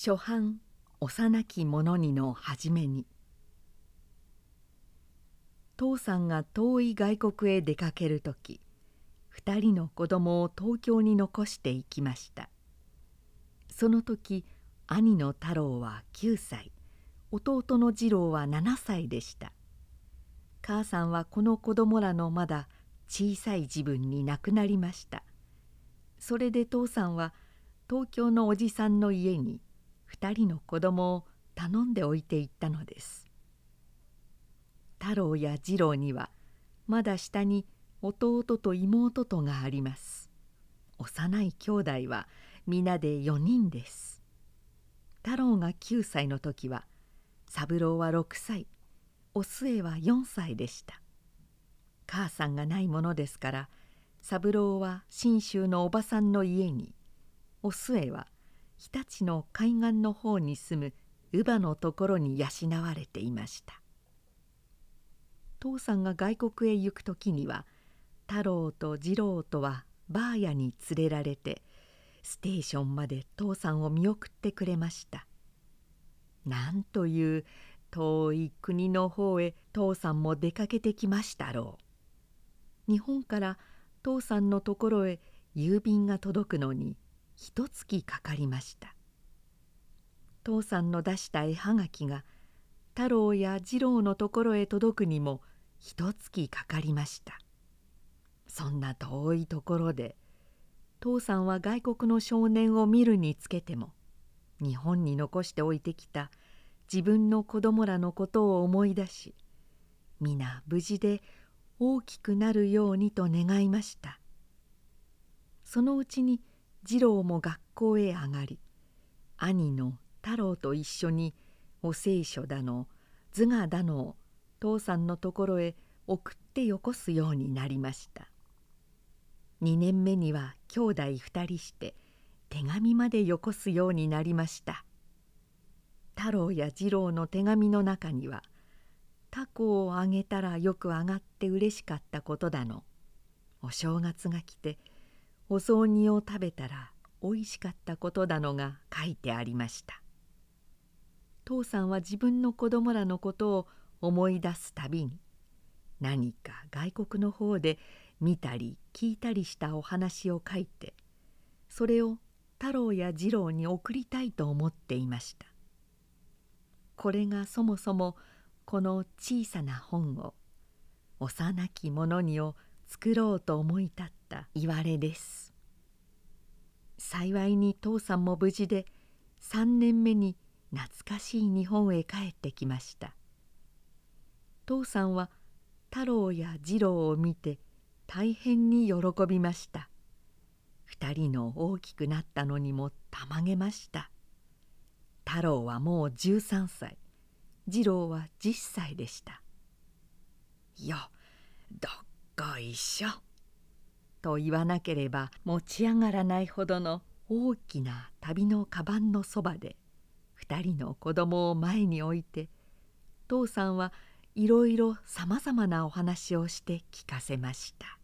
初版幼き者にの初めに。父さんが遠い外国へ出かける時2人の子供を東京に残していきました。その時兄の太郎は9歳弟の次郎は7歳でした。母さんはこの子供らのまだ小さい自分に亡くなりました。それで父さんは東京のおじさんの家に2人の子供を頼んでおいていったのです。太郎や次郎にはまだ下に弟と妹とがあります。幼い兄弟は皆で4人です。太郎が9歳の時は三郎は6歳お末は4歳でした。母さんがないものですから三郎は信州のおばさんの家にお末は日立の海岸の方に住む乳母のところに養われていました。父さんが外国へ行く時には太郎と次郎とはバーヤに連れられてステーションまで父さんを見送ってくれました。なんという遠い国の方へ父さんも出かけてきましたろう。日本から父さんのところへ郵便が届くのに一月かかりました。父さんの出した絵はがきが太郎や次郎のところへ届くにも一月かかりました。そんな遠いところで父さんは外国の少年を見るにつけても日本に残しておいてきた自分の子供らのことを思い出し皆無事で大きくなるようにと願いました。そのうちに次郎も学校へ上がり兄の太郎と一緒にお聖書だの図画だのを父さんのところへ送ってよこすようになりました。2年目には兄弟2人して手紙までよこすようになりました。太郎や次郎の手紙の中にはタコをあげたらよく上がってうれしかったことだのお正月が来てお雑煮を食べたらおいしかったことだのが書いてありました。父さんは自分の子供らのことを思い出すたびに何か外国の方で見たり聞いたりしたお話を書いてそれを太郎や次郎に送りたいと思っていました。これがそもそもこの小さな本を幼き者にを作ろうと思い立ったいわれです。幸いに父さんも無事で3年目に懐かしい日本へ帰ってきました。父さんは太郎や次郎を見て大変に喜びました。2人の大きくなったのにもたまげました。太郎はもう13歳次郎は10歳でした「よっ。と一緒」と言わなければ持ち上がらないほどの大きな旅のカバンのそばで2人の子供を前に置いて父さんはいろいろさまざまなお話をして聞かせました。